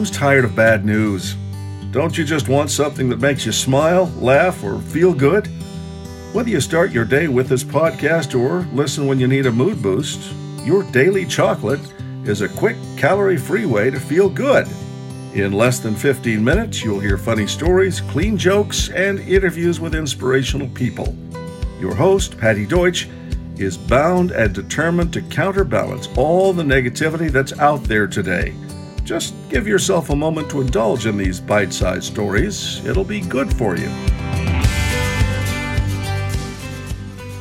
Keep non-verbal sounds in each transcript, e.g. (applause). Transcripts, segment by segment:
Who's tired of bad news? Don't you just want something that makes you smile, laugh, or feel good? Whether you start your day with this podcast or listen when you need a mood boost, your daily chocolate is a quick, calorie free way to feel good. In less than 15 minutes, you'll hear funny stories, clean jokes, and interviews with inspirational people. Your host, Patty Deutsch, is bound and determined to counterbalance all the negativity that's out there today. Just give yourself a moment to indulge in these bite sized stories. It'll be good for you.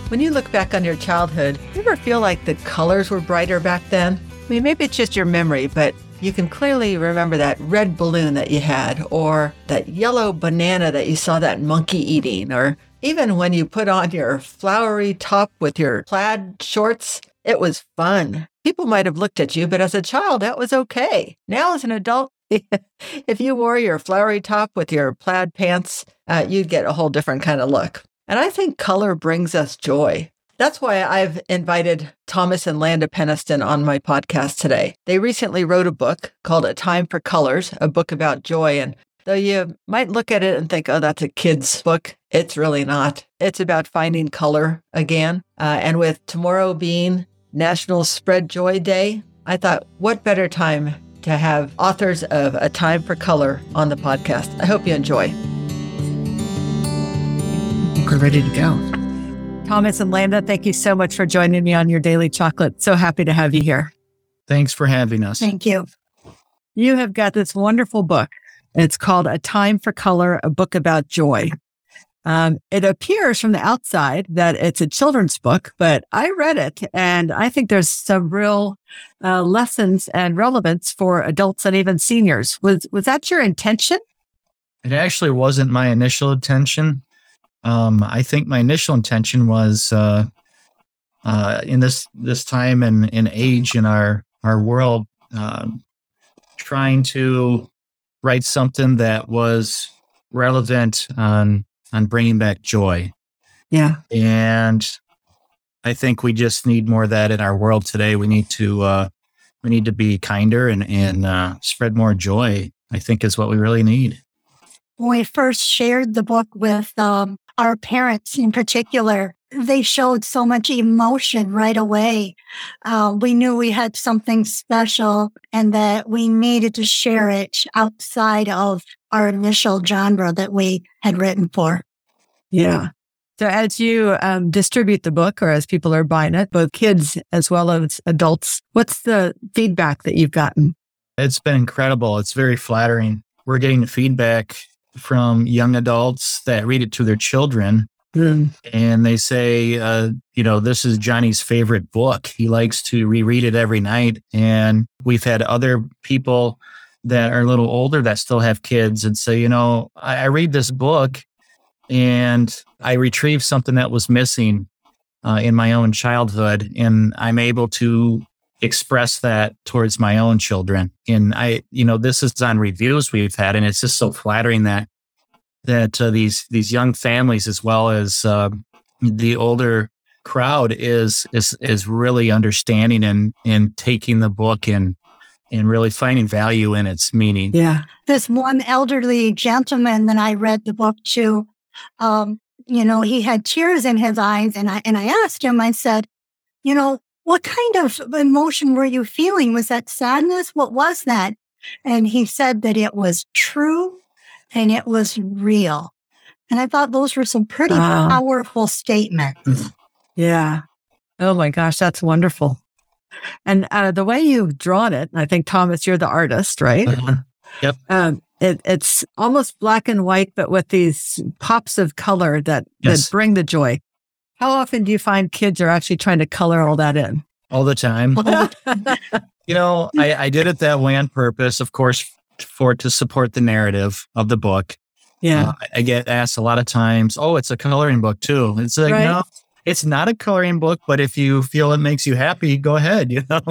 When you look back on your childhood, you ever feel like the colors were brighter back then? I mean, maybe it's just your memory, but you can clearly remember that red balloon that you had, or that yellow banana that you saw that monkey eating, or even when you put on your flowery top with your plaid shorts. It was fun. People might have looked at you, but as a child, that was okay. Now, as an adult, (laughs) if you wore your flowery top with your plaid pants, uh, you'd get a whole different kind of look. And I think color brings us joy. That's why I've invited Thomas and Landa Penisten on my podcast today. They recently wrote a book called A Time for Colors, a book about joy. And though you might look at it and think, oh, that's a kid's book, it's really not. It's about finding color again. Uh, and with tomorrow being National Spread Joy Day, I thought, what better time to have authors of A Time for Color on the podcast? I hope you enjoy we're ready to go. Thomas and Landa, thank you so much for joining me on your daily chocolate. So happy to have you here. Thanks for having us. Thank you. You have got this wonderful book. It's called A Time for Color, a book about joy. Um, it appears from the outside that it's a children's book, but I read it and I think there's some real uh, lessons and relevance for adults and even seniors. Was was that your intention? It actually wasn't my initial intention. Um, I think my initial intention was uh, uh, in this this time and, and age in our our world, uh, trying to write something that was relevant on on bringing back joy. Yeah, and I think we just need more of that in our world today. We need to uh, we need to be kinder and and uh, spread more joy. I think is what we really need when we first shared the book with um, our parents in particular, they showed so much emotion right away. Uh, we knew we had something special and that we needed to share it outside of our initial genre that we had written for. Yeah. So as you um, distribute the book or as people are buying it, both kids as well as adults, what's the feedback that you've gotten? It's been incredible. It's very flattering. We're getting feedback from young adults that read it to their children. Mm. And they say, uh, you know, this is Johnny's favorite book. He likes to reread it every night. And we've had other people that are a little older that still have kids and say, you know, I, I read this book and I retrieve something that was missing uh, in my own childhood. And I'm able to express that towards my own children. And I, you know, this is on reviews we've had, and it's just so flattering that that uh, these these young families, as well as uh, the older crowd, is is is really understanding and and taking the book and and really finding value in its meaning. Yeah, this one elderly gentleman that I read the book to. Um, you know, he had tears in his eyes, and I and I asked him. I said, you know, what kind of emotion were you feeling? Was that sadness? What was that? And he said that it was true and it was real. And I thought those were some pretty wow. powerful statements. Mm. Yeah. Oh my gosh, that's wonderful. And uh, the way you've drawn it, I think Thomas, you're the artist, right? Uh-huh. Yep. Um, it, it's almost black and white, but with these pops of color that yes. that bring the joy. How often do you find kids are actually trying to color all that in? All the (laughs) time. you know, I, I did it that way on purpose, of course, for to support the narrative of the book. Yeah. Uh, I get asked a lot of times, oh, it's a coloring book too. It's like, right. no, it's not a coloring book, but if you feel it makes you happy, go ahead, you know?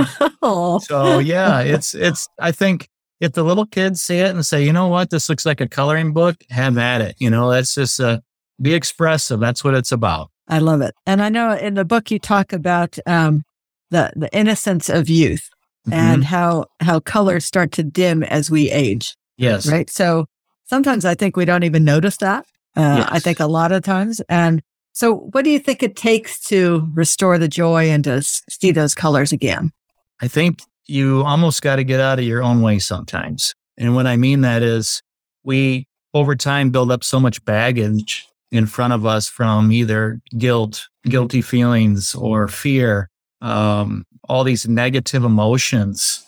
(laughs) so yeah, it's, it's, I think if the little kids see it and say, you know what, this looks like a coloring book, have at it. You know, that's just, uh, be expressive. That's what it's about. I love it. And I know in the book you talk about um, the the innocence of youth. and how how colors start to dim as we age. Yes. Right. So sometimes I think we don't even notice that. Uh, I think a lot of times. And so, what do you think it takes to restore the joy and to see those colors again? I think you almost got to get out of your own way sometimes. And what I mean that is we over time build up so much baggage in front of us from either guilt, guilty feelings or fear, um, all these negative emotions,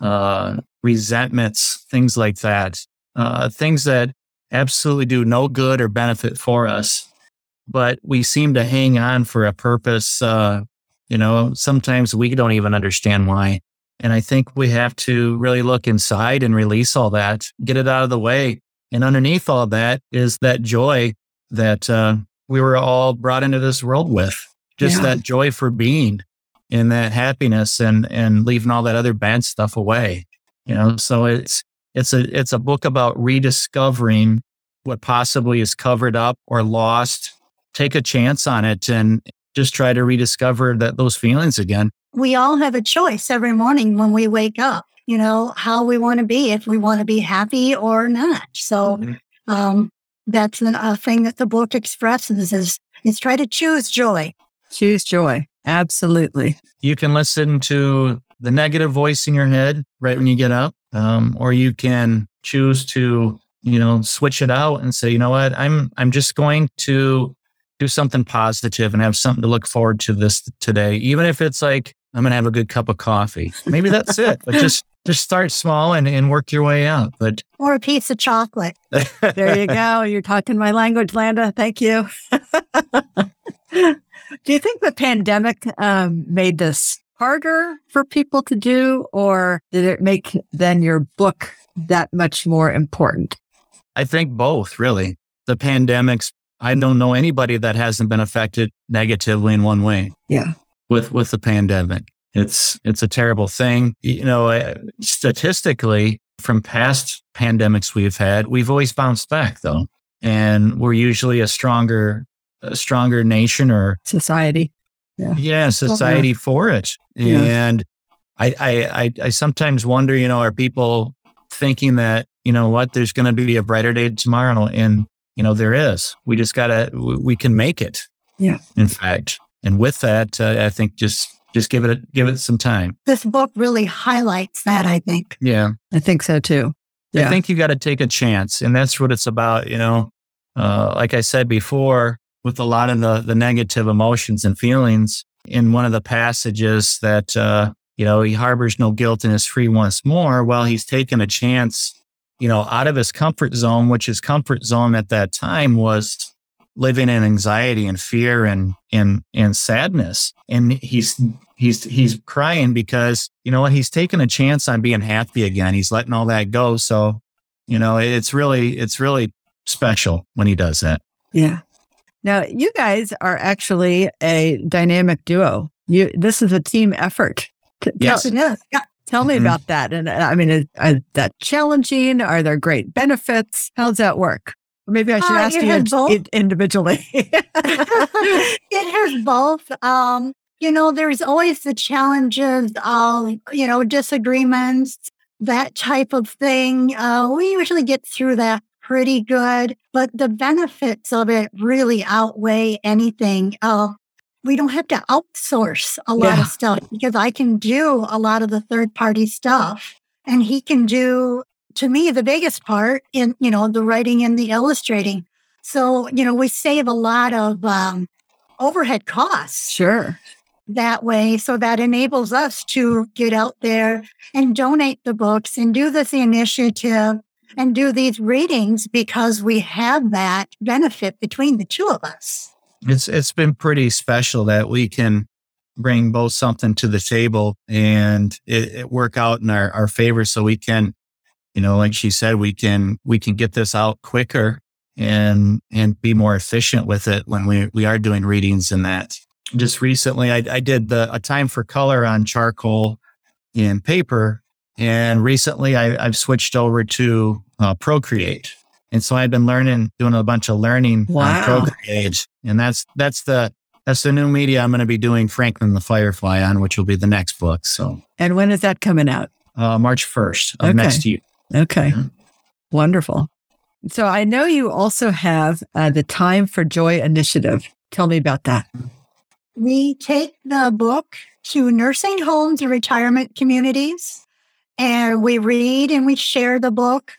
uh, resentments, things like that, uh, things that absolutely do no good or benefit for us. But we seem to hang on for a purpose, uh, you know, sometimes we don't even understand why. And I think we have to really look inside and release all that, get it out of the way. And underneath all that is that joy that uh, we were all brought into this world with, just Yeah. that joy for being and that happiness and, and leaving all that other bad stuff away. You know, so it's, it's a, it's a book about rediscovering what possibly is covered up or lost. Take a chance on it and just try to rediscover that those feelings again. we all have a choice every morning when we wake up, you know, how we want to be, if we want to be happy or not. So um, that's an, a thing that the book expresses is, is try to choose joy. Choose joy. Absolutely. You can listen to the negative voice in your head right when you get up, um, or you can choose to, you know, switch it out and say, you know what, I'm I'm just going to do something positive and have something to look forward to this today, even if it's like I'm gonna have a good cup of coffee. Maybe that's it, but just just start small and, and work your way out. But Or a piece of chocolate. There you go. You're talking my language, Landa. Thank you. (laughs) do you think the pandemic um, made this harder for people to do, or did it make then your book that much more important? I think both, really. The pandemics, I don't know anybody that hasn't been affected negatively in one way. Yeah. With with the pandemic. It's it's a terrible thing. You know, statistically from past pandemics we've had, we've always bounced back though. And we're usually a stronger a stronger nation or Society. yeah, society for it. Yeah. And I, I, I, I sometimes wonder, you know, are people thinking that, you know what, there's going to be a brighter day tomorrow? And, you know, there is. We just got to, we can make it. Yeah. In fact. And with that, uh, I think just, just give it, a, give it some time. This book really highlights that, I think. Yeah. I think so too. Yeah. I think you got to take a chance. And that's what it's about, you know. Uh, like I said before, with a lot of the, the negative emotions and feelings, in one of the passages that, uh, you know, he harbors no guilt and is free once more. Well, he's taken a chance, you know, out of his comfort zone, which his comfort zone at that time was living in anxiety and fear and, and, and sadness. And he's, he's, he's crying because, you know what, he's taken a chance on being happy again. He's letting all that go. So, you know, it's really, it's really special when he does that. Yeah. Now, you guys are actually a dynamic duo. You, this is a team effort. T- Yes. Tell, Yeah. yeah. tell me Mhm. about that. And uh, I mean, is, is that challenging? Are there great benefits? How does that work? Maybe I should Uh, ask it you in- both. in- individually. (laughs) it has both. Um, you know, there's always the challenges of, you know, disagreements, that type of thing. Uh, we usually get through that pretty good, but the benefits of it really outweigh anything. Uh, we don't have to outsource a lot Yeah. of stuff because I can do a lot of the third party stuff and he can do to me the biggest part in you know the writing and the illustrating so you know we save a lot of um, overhead costs sure. that way so that enables us to get out there and donate the books and do this initiative and do these readings because we have that benefit between the two of us It's it's been pretty special that we can bring both something to the table and it, it work out in our, our favor so we can, you know, like she said, we can we can get this out quicker and and be more efficient with it when we, we are doing readings and that. Just recently I, I did the a time for color on charcoal and paper. And recently I, I've switched over to uh, Procreate. And so I've been learning, doing a bunch of learning Wow. on Procreate. And that's, that's the, That's the new media I'm going to be doing Franklin the Firefly on, which will be the next book. So And when is that coming out? uh, March 1st of Okay. next year. Okay. Yeah. Wonderful. So I know you also have uh, the Time for Joy initiative. Tell me about that. We take the book to nursing homes and retirement communities, and we read and we share the book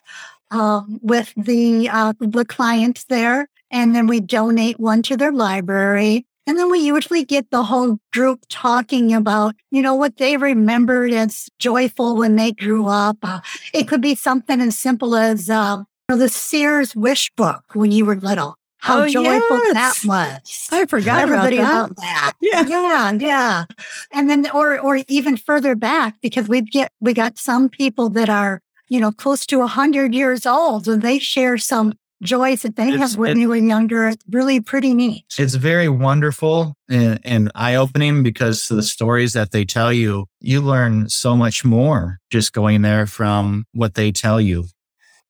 um, with the uh, the clients there, and then we donate one to their library. And then we usually get the whole group talking about, you know, what they remembered as joyful when they grew up. Uh, it could be something as simple as um, you know, the Sears Wish book when you were little. How Oh, joyful yes. that was. I forgot Everybody about that. about that. Yeah. Yeah, yeah. And then or or even further back because we get we got some people that are, you know, close to a hundred years old and they share some joys that they It's- have when it- they were younger. It's really pretty neat. It's very wonderful and, and eye opening because the stories that they tell you, you learn so much more just going there from what they tell you.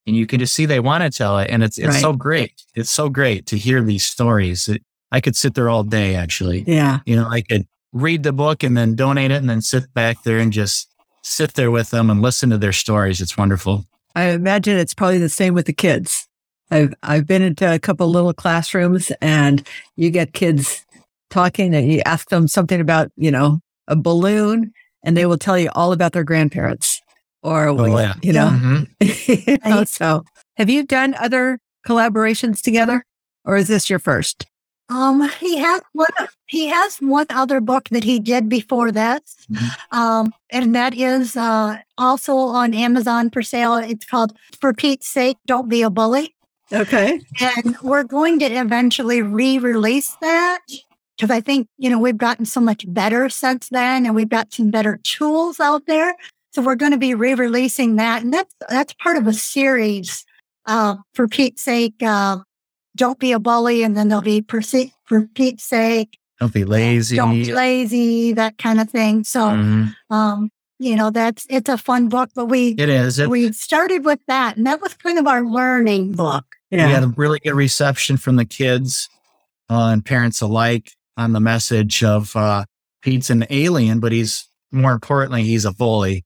And you can just see they want to tell it. And it's, it's Right. so great. It's so great to hear these stories. It, I could sit there all day, actually. Yeah. You know, I could read the book and then donate it and then sit back there and just sit there with them and listen to their stories. It's wonderful. I imagine it's probably the same with the kids. I've I've been into a couple little classrooms and you get kids talking and you ask them something about, you know, a balloon and they will tell you all about their grandparents or Oh, yeah. you know. Mhm. You know, so have you done other collaborations together or is this your first? Um, he has one. He has one other book that he did before that, Mhm. um, and that is uh, also on Amazon for sale. It's called "For Pete's Sake, Don't Be a Bully," Okay. and we're going to eventually re-release that because I think you know we've gotten so much better since then, and we've got some better tools out there. So we're going to be re-releasing that, and that's that's part of a series. Uh, for Pete's sake, uh, don't be a bully, and then there'll be for, for Pete's sake, Don't be lazy. don't be lazy, that kind of thing. So, Mhm. um, you know, that's it's a fun book, but we It is. It, we started with that, and that was kind of our learning book. We had a really good reception from the kids uh, and parents alike on the message of uh, Pete's an alien, but he's more importantly, he's a bully.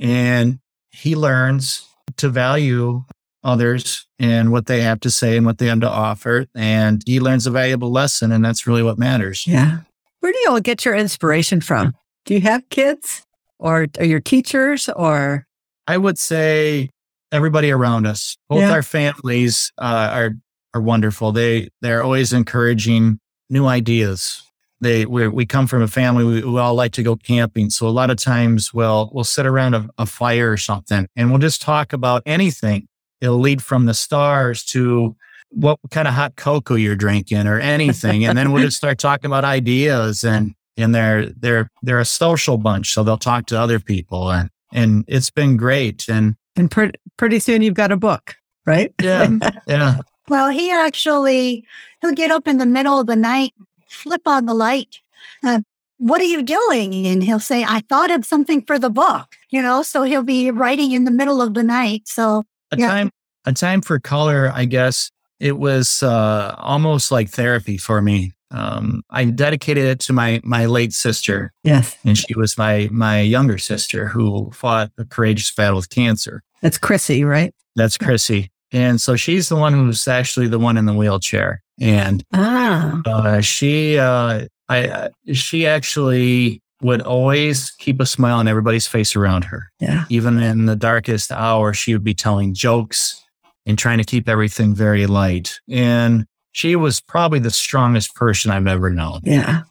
And he learns to value others and what they have to say and what they have to offer. And he learns a valuable lesson, and that's really what matters. Yeah. Where do you all get your inspiration from? Do you have kids or are your teachers or I would say everybody around us, both Yeah. our families, uh, are are wonderful. They they're always encouraging new ideas. They we we come from a family we, we all like to go camping, so a lot of times we'll we'll sit around a, a fire or something, and we'll just talk about anything. It'll lead from the stars to what kind of hot cocoa you're drinking or anything, and then we'll just start talking about ideas and and they're they're they're a social bunch, so they'll talk to other people and and it's been great. And and pre- pretty soon you've got a book, right? yeah, (laughs) yeah, Well, he actually he'll get up in the middle of the night, flip on the light. Uh, what are you doing? And he'll say, "I thought of something for the book." You know, so he'll be writing in the middle of the night. So a Yeah. time a time for color. I guess it was uh, almost like therapy for me. Um, I dedicated it to my my late sister, Yes. and she was my my younger sister who fought a courageous battle with cancer. That's Chrissy, right? That's Chrissy, and so she's the one who's actually the one in the wheelchair, and Ah. uh, she uh, I uh, she actually would always keep a smile on everybody's face around her. Yeah. Even in the darkest hour, she would be telling jokes and trying to keep everything very light. And she was probably the strongest person I've ever known. Yeah.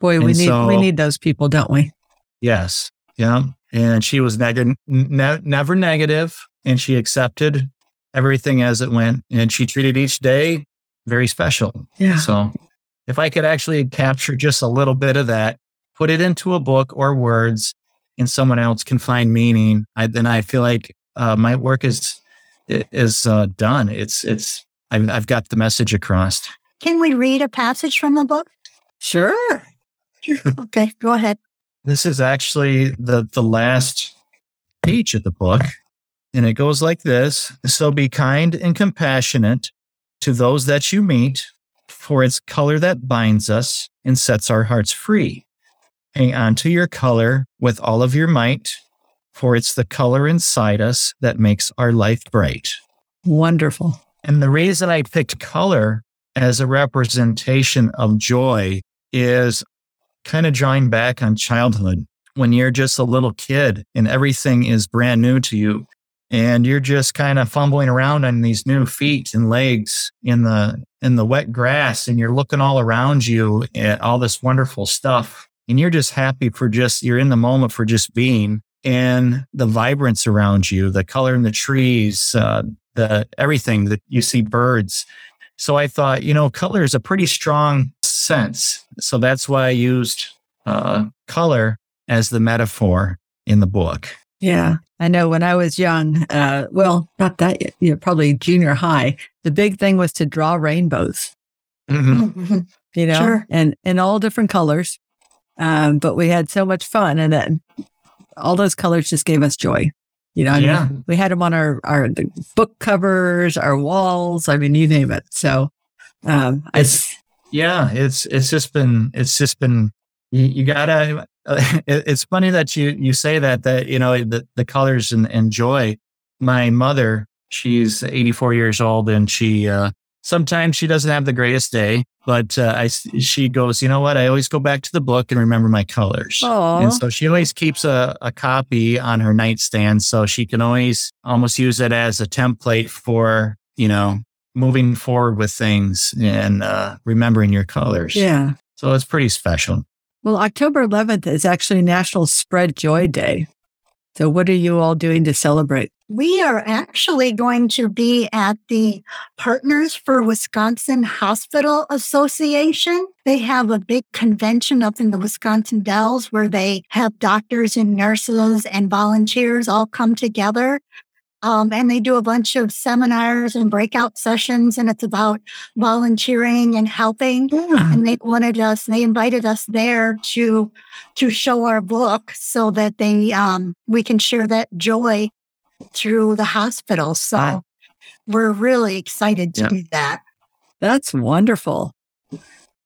Boy, we need so- we need those people, don't we? Yes. Yeah. And she was neg- ne- never negative and she accepted everything as it went. And she treated each day very special. Yeah. So if I could actually capture just a little bit of that, put it into a book or words, and someone else can find meaning, I, then I feel like uh, my work is is uh, done. It's it's I've, I've got the message across. can we read a passage from the book? Sure. (laughs) Okay, go ahead. This is actually the the last page of the book, and it goes like this: So be kind and compassionate to those that you meet. for it's color that binds us and sets our hearts free. Hang on to your color with all of your might, for it's the color inside us that makes our life bright. Wonderful. And the reason I picked color as a representation of joy is kind of drawing back on childhood when you're just a little kid and everything is brand new to you and you're just kind of fumbling around on these new feet and legs in the in the wet grass and you're looking all around you at all this wonderful stuff. And you're just happy for just you're in the moment for just being and the vibrance around you the color in the trees uh, the everything that you see birds. So i thought you know color is a pretty strong sense. So that's why i used uh, color as the metaphor in the book Yeah. I know when I was young, uh, well, not that, you know, probably junior high, the big thing was to draw rainbows, Mhm. Mhm. you know, Sure. and in all different colors. Um, but we had so much fun and then all those colors just gave us joy. You know, I mean, Yeah. we had them on our, our the book covers, our walls. I mean, you name it. So, um, I, It's- yeah it's it's just been it's just been you, you gotta (laughs) it, it's funny that you you say that that you know the, the colors and, and joy my mother she's 84 years old and she uh sometimes she doesn't have the greatest day but uh, i she goes you know what i always go back to the book and remember my colors Aw. and so she always keeps a, a copy on her nightstand so she can always almost use it as a template for you know moving forward with things and uh, remembering your colors. yeah. So it's pretty special. Well, October 11th is actually National Spread Joy Day. So, what are you all doing to celebrate? We are actually going to be at the Partners for Wisconsin Hospital Association. They have a big convention up in the Wisconsin Dells where they have doctors and nurses and volunteers all come together. Um, and they do a bunch of seminars and breakout sessions, and it's about volunteering and helping. Yeah. and they wanted us they invited us there to to show our book so that they um we can share that joy through the hospital so Wow. we're really excited to Yeah. do that That's wonderful.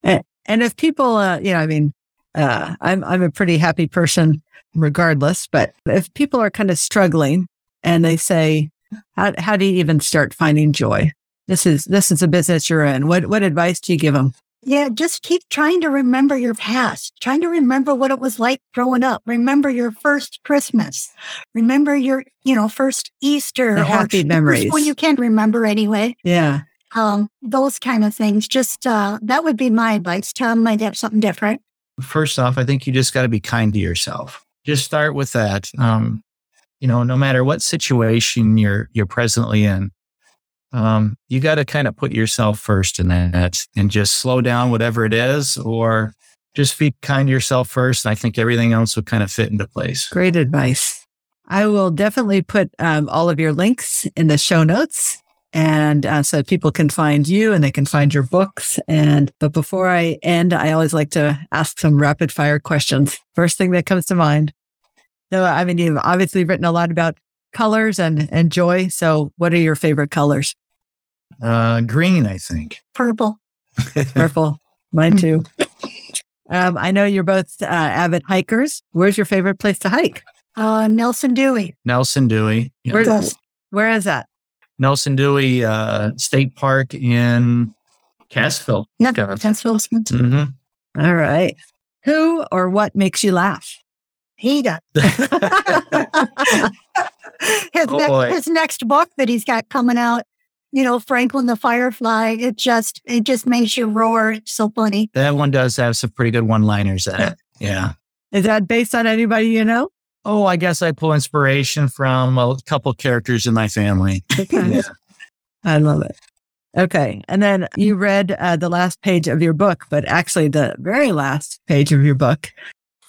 And, and if people, uh, you know, I mean, uh, I'm I'm a pretty happy person regardless. But if people are kind of struggling and they say, "How how do you even start finding joy?" This is this is a business you're in. What what advice do you give them? yeah just keep trying to remember your past trying to remember what it was like growing up remember your first christmas remember your you know first easter The happy first memories. When you can't remember anyway Yeah, um those kind of things just uh that would be my advice tom might have something different First off, I think you just got to be kind to yourself. Just start with that. Um, you know, no matter what situation you're you're presently in, um, you got to kind of put yourself first in that and just slow down whatever it is, or just be kind to yourself first. And I think everything else would kind of fit into place. great advice. I will definitely put um, all of your links in the show notes. And uh, so people can find you and they can find your books. And but before I end, I always like to ask some rapid fire questions. First thing that comes to mind. So, I mean, you've obviously written a lot about colors and, and joy. So, what are your favorite colors? Uh, green, I think. purple Purple. Mine (laughs) too. Um, I know you're both uh, avid hikers. Where's your favorite place to hike? uh nelson dewey Nelson Dewey. Yeah. Where, Yes. where is that? Nelson Dewey uh, State Park in Cassville. Yeah, Got it. that's Wilson. hmm All right. Who or what makes you laugh? He does. (laughs) (laughs) his, Oh, ne- his next book that he's got coming out, you know, Franklin the Firefly. It just it just makes you roar. It's so funny. That one does have some pretty good one liners in it. Yeah. Is that based on anybody you know? Oh, I guess I pull inspiration from a couple characters in my family. Yeah. I love it. Okay. And then you read uh, the last page of your book, but actually, the very last page of your book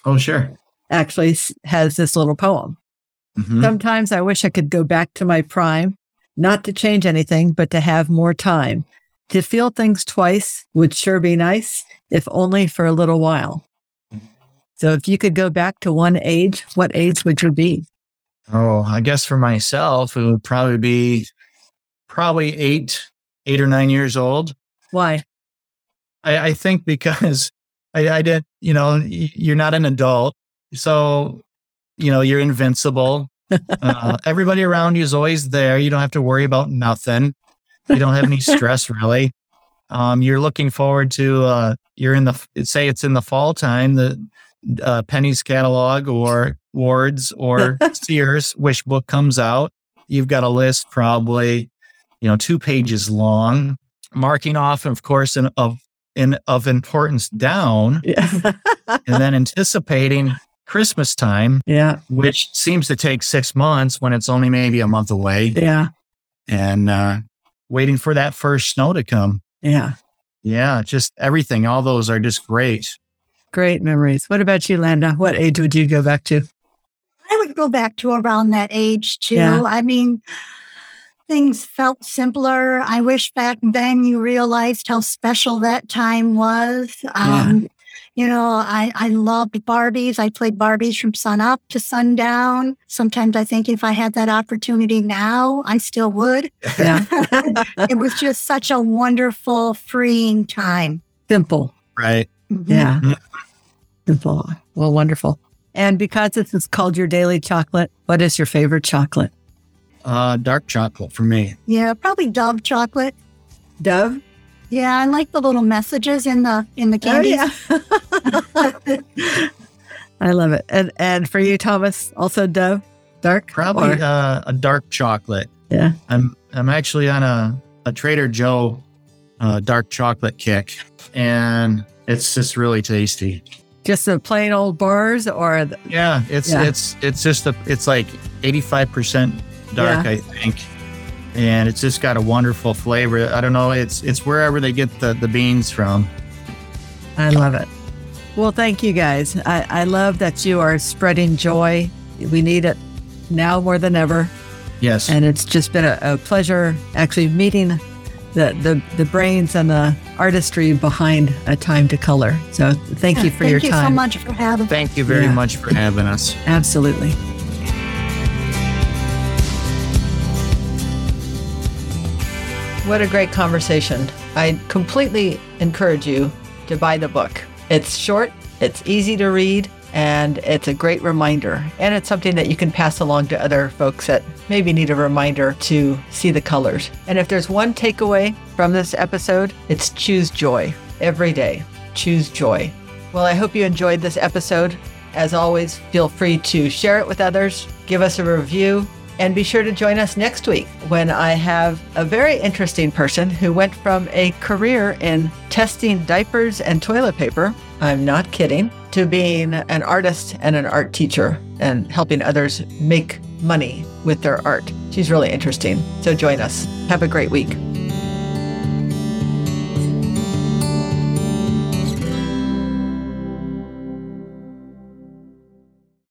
Oh, sure. Actually has this little poem. Mhm. Sometimes I wish I could go back to my prime, not to change anything, but to have more time. To feel things twice would sure be nice, if only for a little while. So if you could go back to one age, what age would you be? Oh, I guess for myself, it would probably be probably eight, eight or nine years old. Why? I, I think because (laughs) I, I did, you know, you're not an adult. So, you know, you're invincible. uh, (laughs) everybody around you is always there. You don't have to worry about nothing. You don't have any stress (laughs) really. Um, you're looking forward to, uh, you're in the, say it's in the fall time, the uh, Penney's catalog or Ward's or (laughs) Sears wish book comes out. You've got a list probably, you know, two pages long, marking off, of course, in, of in of importance down, Yeah. and then anticipating Christmas time, yeah. which seems to take six months when it's only maybe a month away, Yeah. and uh, waiting for that first snow to come. Yeah. Yeah, just everything. All those are just great. Great memories. What about you, Landa? What age would you go back to? I would go back to around that age too. Yeah. I mean, things felt simpler. I wish back then you realized how special that time was. Um, You know, I, I loved Barbies. I played Barbies from sun up to sundown. Sometimes I think if I had that opportunity now, I still would. Yeah. (laughs) it was just such a wonderful, freeing time. Simple. Right. Yeah. Mhm. Simple. Well, wonderful. And because this is called your daily chocolate, what is your favorite chocolate? Uh, dark chocolate for me. Yeah, probably Dove chocolate. Dove? Yeah, I like the little messages in the in the candies. (laughs) I love it. And and for you, Thomas, also Dove? Dark? Probably Or- uh, a dark chocolate. yeah. I'm I'm actually on a, a Trader Joe uh, dark chocolate kick, and it's just really tasty. Just the plain old bars or the, Yeah, it's Yeah. it's it's just a it's like 85 percent dark, Yeah. I think, and it's just got a wonderful flavor. I don't know, it's it's wherever they get the the beans from. I love it. Well, thank you guys. I, I love that you are spreading joy. We need it now more than ever. Yes, And it's just been a, a pleasure actually meeting the, the, the brains and the artistry behind a time to color. So thank you for your time. Thank you so much for having thank you very Yeah. much for having us. Absolutely. What a great conversation. I completely encourage you to buy the book. It's short, it's easy to read, and it's a great reminder. And it's something that you can pass along to other folks that maybe need a reminder to see the colors. And if there's one takeaway from this episode, it's choose joy every day. Choose joy. Well, I hope you enjoyed this episode. As always, feel free to share it with others, give us a review, and be sure to join us next week when I have a very interesting person who went from a career in testing diapers and toilet paper, I'm not kidding, to being an artist and an art teacher and helping others make money with their art. She's really interesting. So join us. Have a great week.